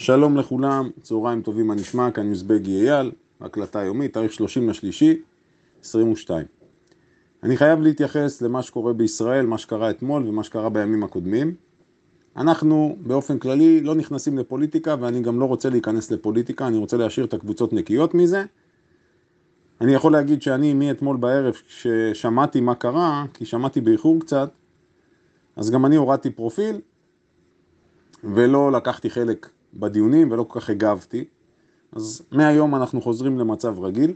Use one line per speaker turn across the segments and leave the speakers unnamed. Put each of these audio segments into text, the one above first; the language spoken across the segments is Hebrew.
שלום לכולם, צהריים טובים, מה נשמע? כאן יוזבגי אייל, הקלטה יומית, תאריך 30 לשלישי, 22. אני חייב להתייחס למה שקורה בישראל, מה שקרה אתמול ומה שקרה בימים הקודמים. אנחנו באופן כללי לא נכנסים לפוליטיקה ואני גם לא רוצה להיכנס לפוליטיקה, אני רוצה להשאיר את הקבוצות נקיות מזה. אני יכול להגיד שאני מאתמול בערב, כששמעתי מה קרה, כי שמעתי באיחור קצת, אז גם אני הורדתי פרופיל ולא לקחתי חלק בדיונים ולא כל כך הגבתי. אז מהיום אנחנו חוזרים למצב רגיל.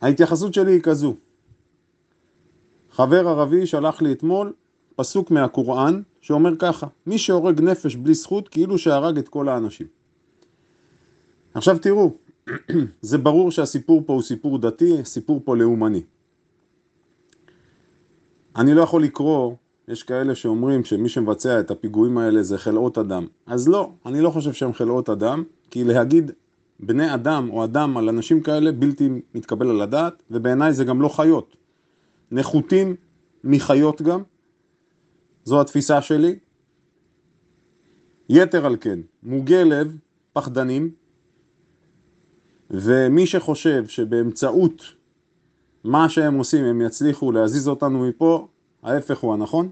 ההתייחסות שלי היא כזו. חבר ערבי שלח לי אתמול פסוק מהקוראן שאומר ככה, מי שהורג נפש בלי זכות כאילו שהרג את כל האנשים. עכשיו תראו, זה ברור שהסיפור פה הוא סיפור דתי, סיפור פה לאומני. אני לא יכול לקרוא, יש כאלה שאומרים שמי שמבצע את הפיגועים האלה זה חלאות אדם. אז לא, אני לא חושב שהם חלאות אדם, כי להגיד בני אדם או אדם על אנשים כאלה בלתי מתקבל על הדעת, ובעיניי זה גם לא חיות. נחותים מחיות גם, זו התפיסה שלי. יתר על כן, מוגי לב, פחדנים, ומי שחושב שבאמצעות מה שהם עושים הם יצליחו להזיז אותנו מפה, ההפך הוא הנכון.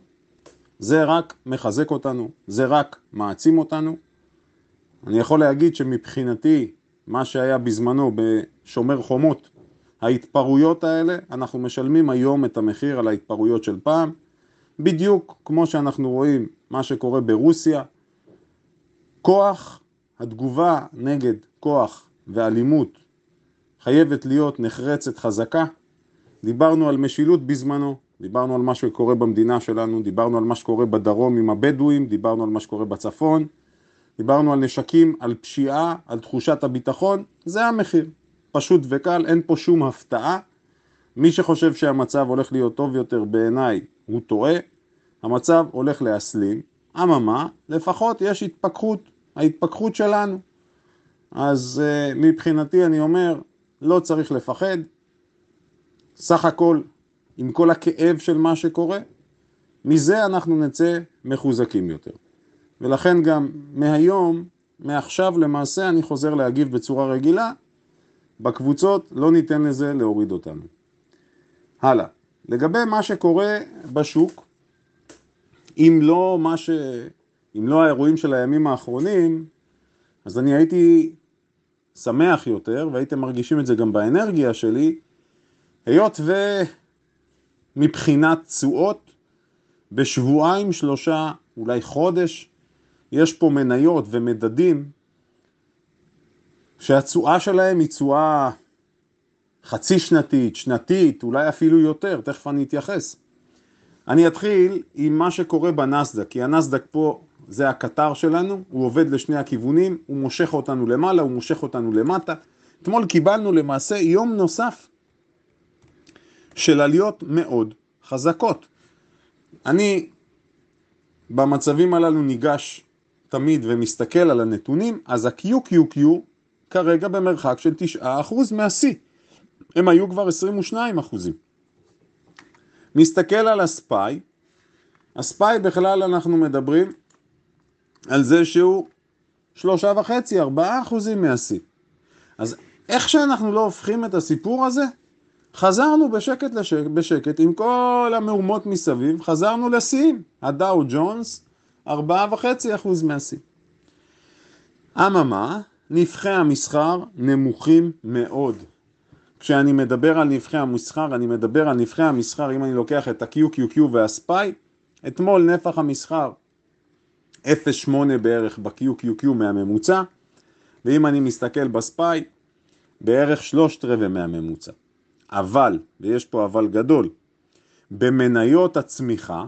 זה רק מחזק אותנו, זה רק מעצים אותנו. אני יכול להגיד שמבחינתי, מה שהיה בזמנו בשומר חומות, ההתפרעויות האלה, אנחנו משלמים היום את המחיר על ההתפרעויות של פעם, בדיוק כמו שאנחנו רואים מה שקורה ברוסיה. כוח, התגובה נגד כוח ואלימות חייבת להיות נחרצת חזקה. דיברנו על משילות בזמנו, דיברנו על מה שקורה במדינה שלנו, דיברנו על מה שקורה בדרום עם הבדואים, דיברנו על מה שקורה בצפון, דיברנו על נשקים, על פשיעה, על תחושת הביטחון, זה המחיר. פשוט וקל, אין פה שום הפתעה. מי שחושב שהמצב הולך להיות טוב יותר בעיניי, הוא טועה. המצב הולך להסלים. אממה, לפחות יש התפכחות, ההתפכחות שלנו. אז uh, מבחינתי אני אומר, לא צריך לפחד. סך הכל, עם כל הכאב של מה שקורה, מזה אנחנו נצא מחוזקים יותר. ולכן גם מהיום, מעכשיו למעשה, אני חוזר להגיב בצורה רגילה. בקבוצות לא ניתן לזה להוריד אותנו. הלאה. לגבי מה שקורה בשוק, אם לא ש... אם לא האירועים של הימים האחרונים, אז אני הייתי שמח יותר, והייתם מרגישים את זה גם באנרגיה שלי, היות ומבחינת תשואות, בשבועיים, שלושה, אולי חודש, יש פה מניות ומדדים שהתשואה שלהם היא תשואה חצי שנתית, שנתית, אולי אפילו יותר, תכף אני אתייחס. אני אתחיל עם מה שקורה בנסדק, כי הנסדק פה זה הקטר שלנו, הוא עובד לשני הכיוונים, הוא מושך אותנו למעלה, הוא מושך אותנו למטה. אתמול קיבלנו למעשה יום נוסף של עליות מאוד חזקות. אני במצבים הללו ניגש תמיד ומסתכל על הנתונים, אז ה-QQQ כרגע במרחק של 9% מהשיא. הם היו כבר 22%. מסתכל על הספיי, הספיי בכלל אנחנו מדברים על זה שהוא שלושה וחצי, ארבעה אחוזים מהשיא. אז איך שאנחנו לא הופכים את הסיפור הזה, חזרנו בשקט לשקט, בשקט עם כל המהומות מסביב, חזרנו לשיאים. הדאו ג'ונס, ארבעה וחצי אחוז מהשיא. אממה, נבחי המסחר נמוכים מאוד. כשאני מדבר על נבחי המסחר, אני מדבר על נבחי המסחר, אם אני לוקח את ה-QQQ וה-SPY, אתמול נפח המסחר 0.8 בערך ב-QQQ מהממוצע, ואם אני מסתכל בספיי, בערך שלושת רבעי מהממוצע. אבל, ויש פה אבל גדול, במניות הצמיחה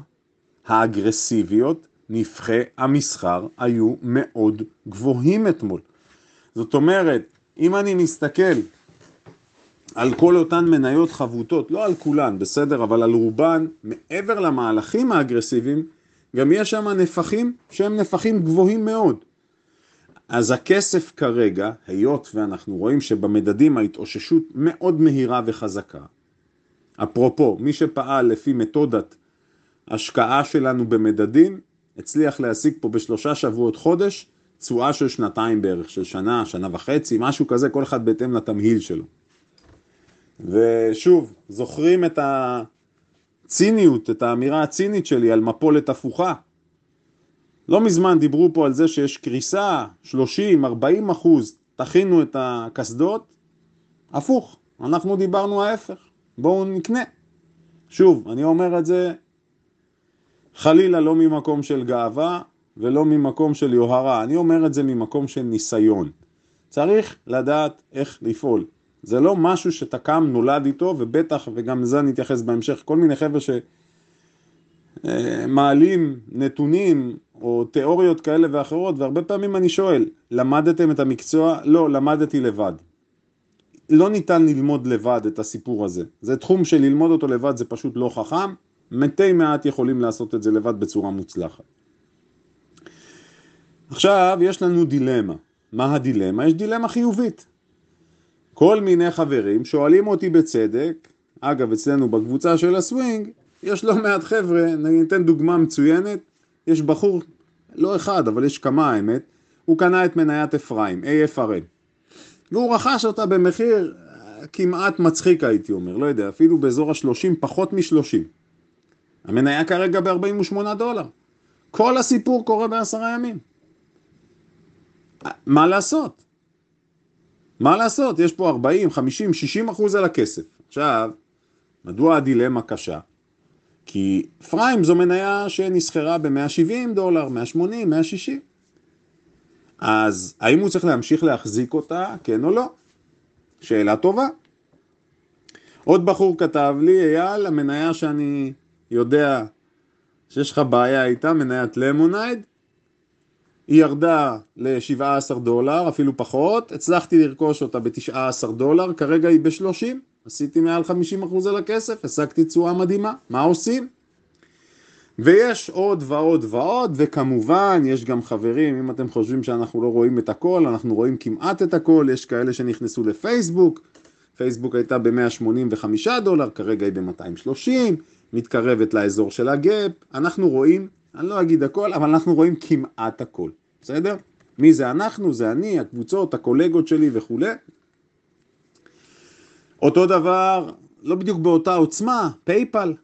האגרסיביות, נפחי המסחר היו מאוד גבוהים אתמול. זאת אומרת, אם אני מסתכל על כל אותן מניות חבוטות, לא על כולן, בסדר, אבל על רובן, מעבר למהלכים האגרסיביים, גם יש שם נפחים שהם נפחים גבוהים מאוד. אז הכסף כרגע, היות ואנחנו רואים שבמדדים ההתאוששות מאוד מהירה וחזקה, אפרופו, מי שפעל לפי מתודת השקעה שלנו במדדים, הצליח להשיג פה בשלושה שבועות חודש תשואה של שנתיים בערך, של שנה, שנה וחצי, משהו כזה, כל אחד בהתאם לתמהיל שלו. ושוב, זוכרים את הציניות, את האמירה הצינית שלי על מפולת הפוכה? לא מזמן דיברו פה על זה שיש קריסה, 30, 40 אחוז, תכינו את הקסדות, הפוך, אנחנו דיברנו ההפך, בואו נקנה. שוב, אני אומר את זה חלילה לא ממקום של גאווה ולא ממקום של יוהרה, אני אומר את זה ממקום של ניסיון. צריך לדעת איך לפעול. זה לא משהו שאתה קם, נולד איתו, ובטח, וגם לזה אני אתייחס בהמשך, כל מיני חבר'ה שמעלים נתונים או תיאוריות כאלה ואחרות, והרבה פעמים אני שואל, למדתם את המקצוע? לא, למדתי לבד. לא ניתן ללמוד לבד את הסיפור הזה. זה תחום שללמוד אותו לבד זה פשוט לא חכם, מתי מעט יכולים לעשות את זה לבד בצורה מוצלחת. עכשיו יש לנו דילמה. מה הדילמה? יש דילמה חיובית. כל מיני חברים שואלים אותי בצדק, אגב אצלנו בקבוצה של הסווינג, יש לא מעט חבר'ה, ניתן דוגמה מצוינת, יש בחור, לא אחד, אבל יש כמה האמת, הוא קנה את מניית אפרים, AFRN, והוא רכש אותה במחיר כמעט מצחיק הייתי אומר, לא יודע, אפילו באזור ה-30, פחות מ-30. המניה כרגע ב-48 דולר. כל הסיפור קורה בעשרה ימים. מה לעשות? מה לעשות? יש פה 40, 50, 60 אחוז על הכסף. עכשיו, מדוע הדילמה קשה? כי פריים זו מניה שנסחרה ב-170 דולר, 180, 160. אז האם הוא צריך להמשיך להחזיק אותה, כן או לא? שאלה טובה. עוד בחור כתב לי, אייל, המניה שאני יודע שיש לך בעיה איתה, מניית למונייד, היא ירדה ל-17 דולר, אפילו פחות, הצלחתי לרכוש אותה ב-19 דולר, כרגע היא ב-30, עשיתי מעל 50% על הכסף, השגתי תשואה מדהימה, מה עושים? ויש עוד ועוד ועוד, וכמובן יש גם חברים, אם אתם חושבים שאנחנו לא רואים את הכל, אנחנו רואים כמעט את הכל, יש כאלה שנכנסו לפייסבוק, פייסבוק הייתה ב-185 דולר, כרגע היא ב-230, מתקרבת לאזור של הגאפ, אנחנו רואים, אני לא אגיד הכל, אבל אנחנו רואים כמעט הכל, בסדר? מי זה אנחנו? זה אני, הקבוצות, הקולגות שלי וכולי. אותו דבר, לא בדיוק באותה עוצמה, PayPal,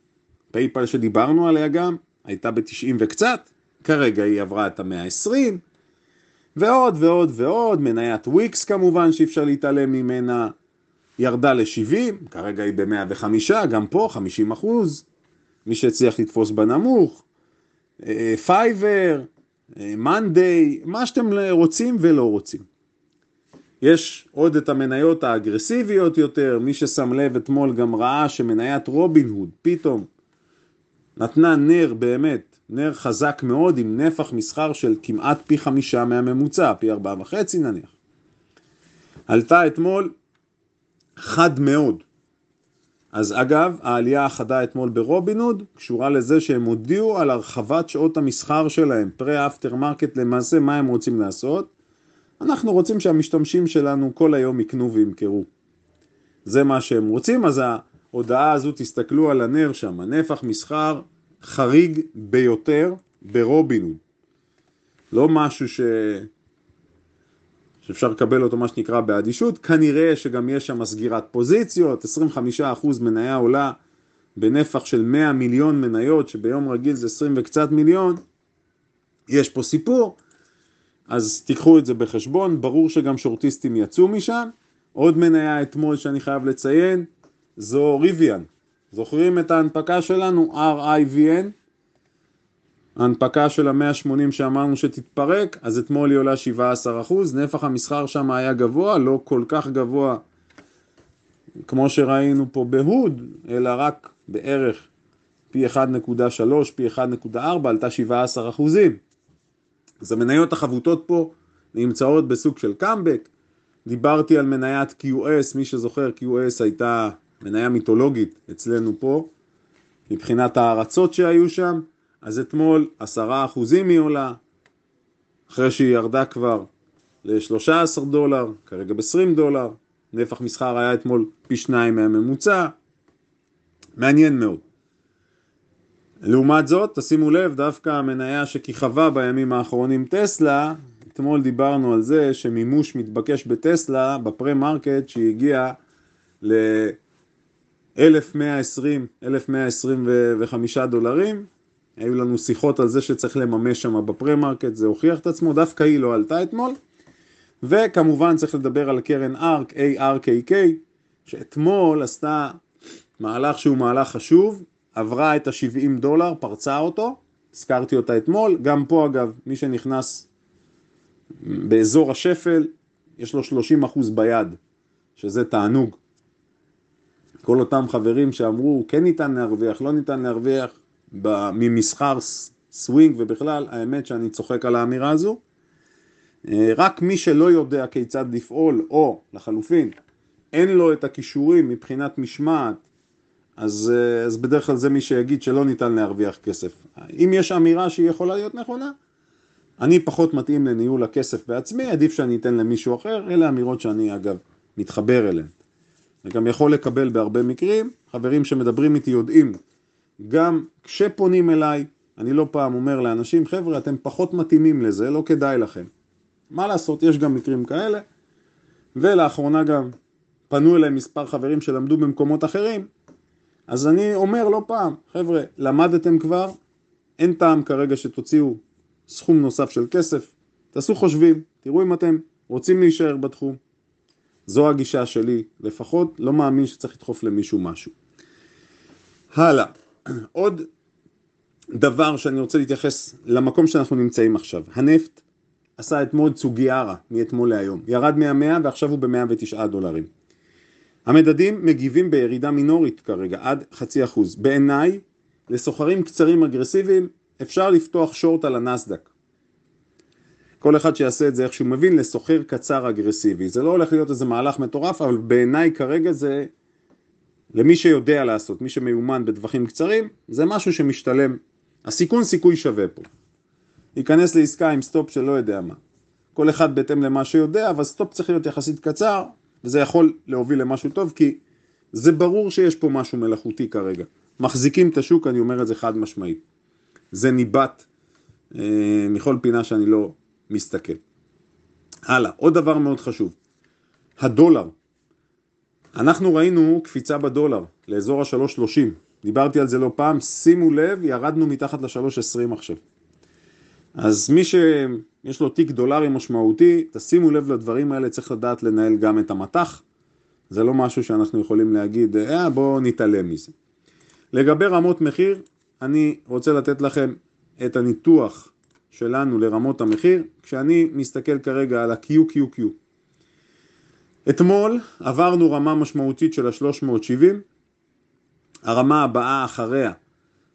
PayPal שדיברנו עליה גם, הייתה ב-90 וקצת, כרגע היא עברה את המאה ה-20, ועוד ועוד ועוד, מניית וויקס כמובן שאי אפשר להתעלם ממנה, ירדה ל-70, כרגע היא ב-105, גם פה 50 אחוז, מי שהצליח לתפוס בנמוך, Fiverr, Monday, מה שאתם רוצים ולא רוצים. יש עוד את המניות האגרסיביות יותר, מי ששם לב אתמול גם ראה שמניית רובין הוד פתאום נתנה נר באמת, נר חזק מאוד עם נפח מסחר של כמעט פי חמישה מהממוצע, פי ארבעה וחצי נניח. עלתה אתמול חד מאוד. אז אגב, העלייה החדה אתמול ברובינוד קשורה לזה שהם הודיעו על הרחבת שעות המסחר שלהם, pre-after market למעשה, מה הם רוצים לעשות? אנחנו רוצים שהמשתמשים שלנו כל היום יקנו וימכרו. זה מה שהם רוצים, אז ההודעה הזו, תסתכלו על הנר שם, נפח מסחר חריג ביותר ברובינוד. לא משהו ש... שאפשר לקבל אותו מה שנקרא באדישות, כנראה שגם יש שם סגירת פוזיציות, 25% מניה עולה בנפח של 100 מיליון מניות, שביום רגיל זה 20 וקצת מיליון, יש פה סיפור, אז תיקחו את זה בחשבון, ברור שגם שורטיסטים יצאו משם. עוד מניה אתמול שאני חייב לציין, זו ריביאן. זוכרים את ההנפקה שלנו? RIVN? ההנפקה של ה-180 שאמרנו שתתפרק, אז אתמול היא עולה 17%, נפח המסחר שם היה גבוה, לא כל כך גבוה כמו שראינו פה בהוד, אלא רק בערך פי 1.3, פי 1.4, עלתה 17 אחוזים. אז המניות החבוטות פה נמצאות בסוג של קאמבק. דיברתי על מניית QS, מי שזוכר QS הייתה מניה מיתולוגית אצלנו פה, מבחינת ההרצות שהיו שם. אז אתמול עשרה אחוזים היא עולה, אחרי שהיא ירדה כבר ל-13 דולר, כרגע ב-20 דולר, נפח מסחר היה אתמול פי שניים מהממוצע, מעניין מאוד. לעומת זאת, תשימו לב, דווקא המניה שכיכבה בימים האחרונים טסלה, אתמול דיברנו על זה שמימוש מתבקש בטסלה, ב pre-market, שהיא הגיעה ל-1120, 1125 דולרים. היו לנו שיחות על זה שצריך לממש שם ב pre-market, זה הוכיח את עצמו, דווקא היא לא עלתה אתמול. וכמובן צריך לדבר על קרן ARK, ARKK, שאתמול עשתה מהלך שהוא מהלך חשוב, עברה את ה-70 דולר, פרצה אותו, הזכרתי אותה אתמול, גם פה אגב, מי שנכנס באזור השפל, יש לו 30 אחוז ביד, שזה תענוג. כל אותם חברים שאמרו, כן ניתן להרוויח, לא ניתן להרוויח, ממסחר סווינג ובכלל, האמת שאני צוחק על האמירה הזו. אה, רק מי שלא יודע כיצד לפעול, או לחלופין, אין לו את הכישורים מבחינת משמעת, אז, אה, אז בדרך כלל זה מי שיגיד שלא ניתן להרוויח כסף. אם יש אמירה שהיא יכולה להיות נכונה, אני פחות מתאים לניהול הכסף בעצמי, עדיף שאני אתן למישהו אחר, אלה אמירות שאני אגב מתחבר אליהן. וגם יכול לקבל בהרבה מקרים, חברים שמדברים איתי יודעים, גם כשפונים אליי, אני לא פעם אומר לאנשים, חבר'ה, אתם פחות מתאימים לזה, לא כדאי לכם. מה לעשות, יש גם מקרים כאלה, ולאחרונה גם פנו אליי מספר חברים שלמדו במקומות אחרים, אז אני אומר לא פעם, חבר'ה, למדתם כבר, אין טעם כרגע שתוציאו סכום נוסף של כסף, תעשו חושבים, תראו אם אתם רוצים להישאר בתחום. זו הגישה שלי, לפחות לא מאמין שצריך לדחוף למישהו משהו. הלאה, עוד דבר שאני רוצה להתייחס למקום שאנחנו נמצאים עכשיו, הנפט עשה אתמול צוגיירה מאתמול להיום, ירד מה-100 ועכשיו הוא ב-109 דולרים. המדדים מגיבים בירידה מינורית כרגע, עד חצי אחוז. בעיניי, לסוחרים קצרים אגרסיביים, אפשר לפתוח שורט על הנסדק. כל אחד שיעשה את זה איך שהוא מבין, לסוחר קצר אגרסיבי. זה לא הולך להיות איזה מהלך מטורף, אבל בעיניי כרגע זה, למי שיודע לעשות, מי שמיומן בטווחים קצרים, זה משהו שמשתלם. הסיכון סיכוי שווה פה. להיכנס לעסקה עם stop שלא יודע מה. כל אחד בהתאם למה שיודע, אבל stop צריך להיות יחסית קצר, וזה יכול להוביל למשהו טוב, כי זה ברור שיש פה משהו מלאכותי כרגע. מחזיקים את השוק, אני אומר את זה חד משמעית. זה ניבט אה, מכל פינה שאני לא מסתכל. הלאה, עוד דבר מאוד חשוב, הדולר. אנחנו ראינו קפיצה בדולר לאזור ה-3.30, דיברתי על זה לא פעם, שימו לב, ירדנו מתחת ל-3.20 עכשיו. אז מי שיש לו תיק דולרי משמעותי, תשימו לב לדברים האלה, צריך לדעת לנהל גם את המטח. זה לא משהו שאנחנו יכולים להגיד, אה, בואו נתעלם מזה. לגבי רמות מחיר, אני רוצה לתת לכם את הניתוח שלנו לרמות המחיר, כשאני מסתכל כרגע על ה-QQQ. אתמול עברנו רמה משמעותית של ה-370, הרמה הבאה אחריה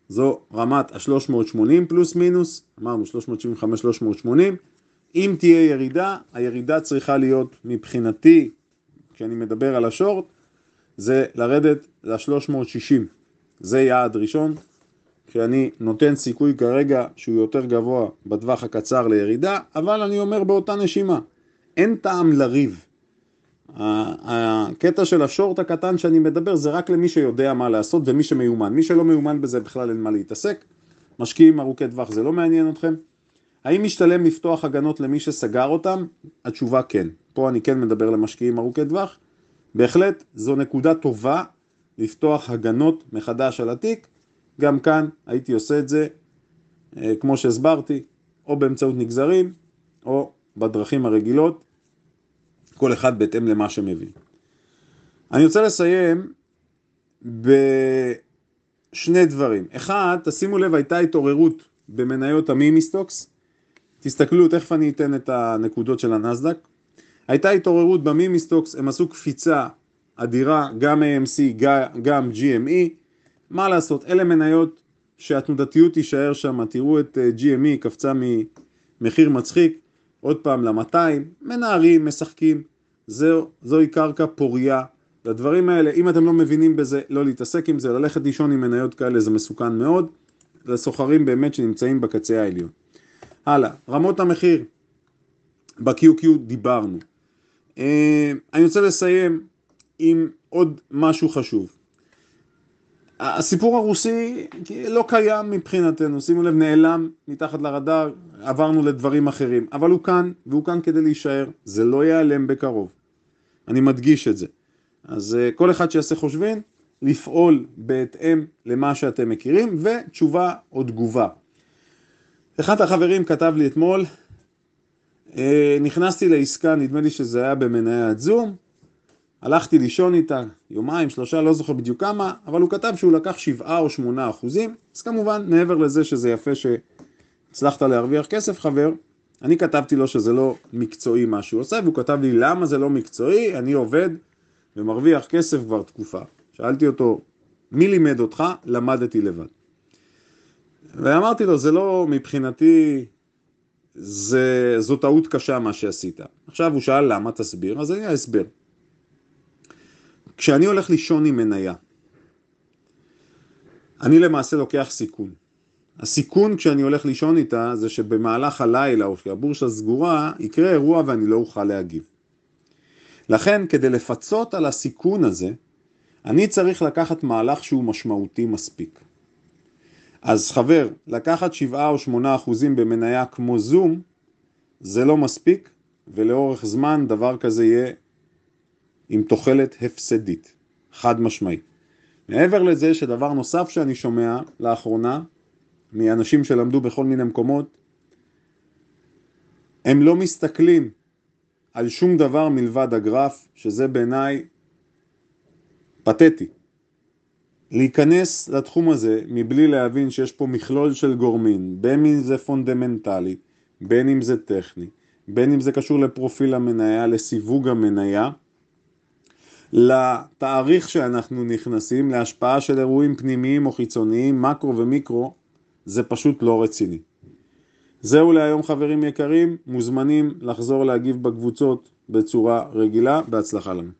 זו רמת ה-380 פלוס מינוס, אמרנו 375-380, אם תהיה ירידה, הירידה צריכה להיות מבחינתי, כשאני מדבר על השורט, זה לרדת ל-360, זה יעד ראשון, כשאני נותן סיכוי כרגע שהוא יותר גבוה בטווח הקצר לירידה, אבל אני אומר באותה נשימה, אין טעם לריב. הקטע של השורט הקטן שאני מדבר זה רק למי שיודע מה לעשות ומי שמיומן. מי שלא מיומן בזה בכלל אין מה להתעסק. משקיעים ארוכי טווח זה לא מעניין אתכם. האם משתלם לפתוח הגנות למי שסגר אותם? התשובה כן. פה אני כן מדבר למשקיעים ארוכי טווח. בהחלט זו נקודה טובה לפתוח הגנות מחדש על התיק. גם כאן הייתי עושה את זה, אה, כמו שהסברתי, או באמצעות נגזרים או בדרכים הרגילות. כל אחד בהתאם למה שמבין. אני רוצה לסיים בשני דברים. אחד, תשימו לב, הייתה התעוררות במניות ה meme stocks. תסתכלו, תכף אני אתן את הנקודות של הנסדק. הייתה התעוררות ב meme stocks, הם עשו קפיצה אדירה, גם AMC, גם GME. מה לעשות, אלה מניות שהתנודתיות תישאר שם, תראו את אה, GME, קפצה ממחיר מצחיק, עוד פעם ל-200, מנערים, משחקים, זו, זוהי קרקע פוריה. לדברים האלה, אם אתם לא מבינים בזה, לא להתעסק עם זה, ללכת לישון עם מניות כאלה זה מסוכן מאוד, לסוחרים באמת שנמצאים בקצה העליון. הלאה, רמות המחיר, ב-QQ דיברנו. אה, אני רוצה לסיים עם עוד משהו חשוב. הסיפור הרוסי לא קיים מבחינתנו, שימו לב, נעלם מתחת לרדאר, עברנו לדברים אחרים, אבל הוא כאן, והוא כאן כדי להישאר, זה לא ייעלם בקרוב. אני מדגיש את זה. אז כל אחד שיעשה חושבים, לפעול בהתאם למה שאתם מכירים, ותשובה או תגובה. אחד החברים כתב לי אתמול, נכנסתי לעסקה, נדמה לי שזה היה במניית זום, הלכתי לישון איתה יומיים, שלושה, לא זוכר בדיוק כמה, אבל הוא כתב שהוא לקח שבעה או שמונה אחוזים, אז כמובן, מעבר לזה שזה יפה שהצלחת להרוויח כסף, חבר, אני כתבתי לו שזה לא מקצועי מה שהוא עושה, והוא כתב לי למה זה לא מקצועי, אני עובד ומרוויח כסף כבר תקופה. שאלתי אותו, מי לימד אותך? למדתי לבד. ואמרתי לו, זה לא מבחינתי, זה, זו טעות קשה מה שעשית. עכשיו הוא שאל למה, תסביר, אז אני אסביר. כשאני הולך לישון עם מניה, אני למעשה לוקח סיכון. הסיכון כשאני הולך לישון איתה זה שבמהלך הלילה או כשהבורשה סגורה יקרה אירוע ואני לא אוכל להגיב. לכן כדי לפצות על הסיכון הזה אני צריך לקחת מהלך שהוא משמעותי מספיק. אז חבר, לקחת 7 או 8 אחוזים במניה כמו זום זה לא מספיק ולאורך זמן דבר כזה יהיה עם תוחלת הפסדית, חד משמעית. מעבר לזה שדבר נוסף שאני שומע לאחרונה מאנשים שלמדו בכל מיני מקומות, הם לא מסתכלים על שום דבר מלבד הגרף, שזה בעיניי פתטי. להיכנס לתחום הזה מבלי להבין שיש פה מכלול של גורמים, בין אם זה פונדמנטלי, בין אם זה טכני, בין אם זה קשור לפרופיל המניה, לסיווג המניה, לתאריך שאנחנו נכנסים, להשפעה של אירועים פנימיים או חיצוניים, מקרו ומיקרו, זה פשוט לא רציני. זהו להיום חברים יקרים, מוזמנים לחזור להגיב בקבוצות בצורה רגילה, בהצלחה לנו.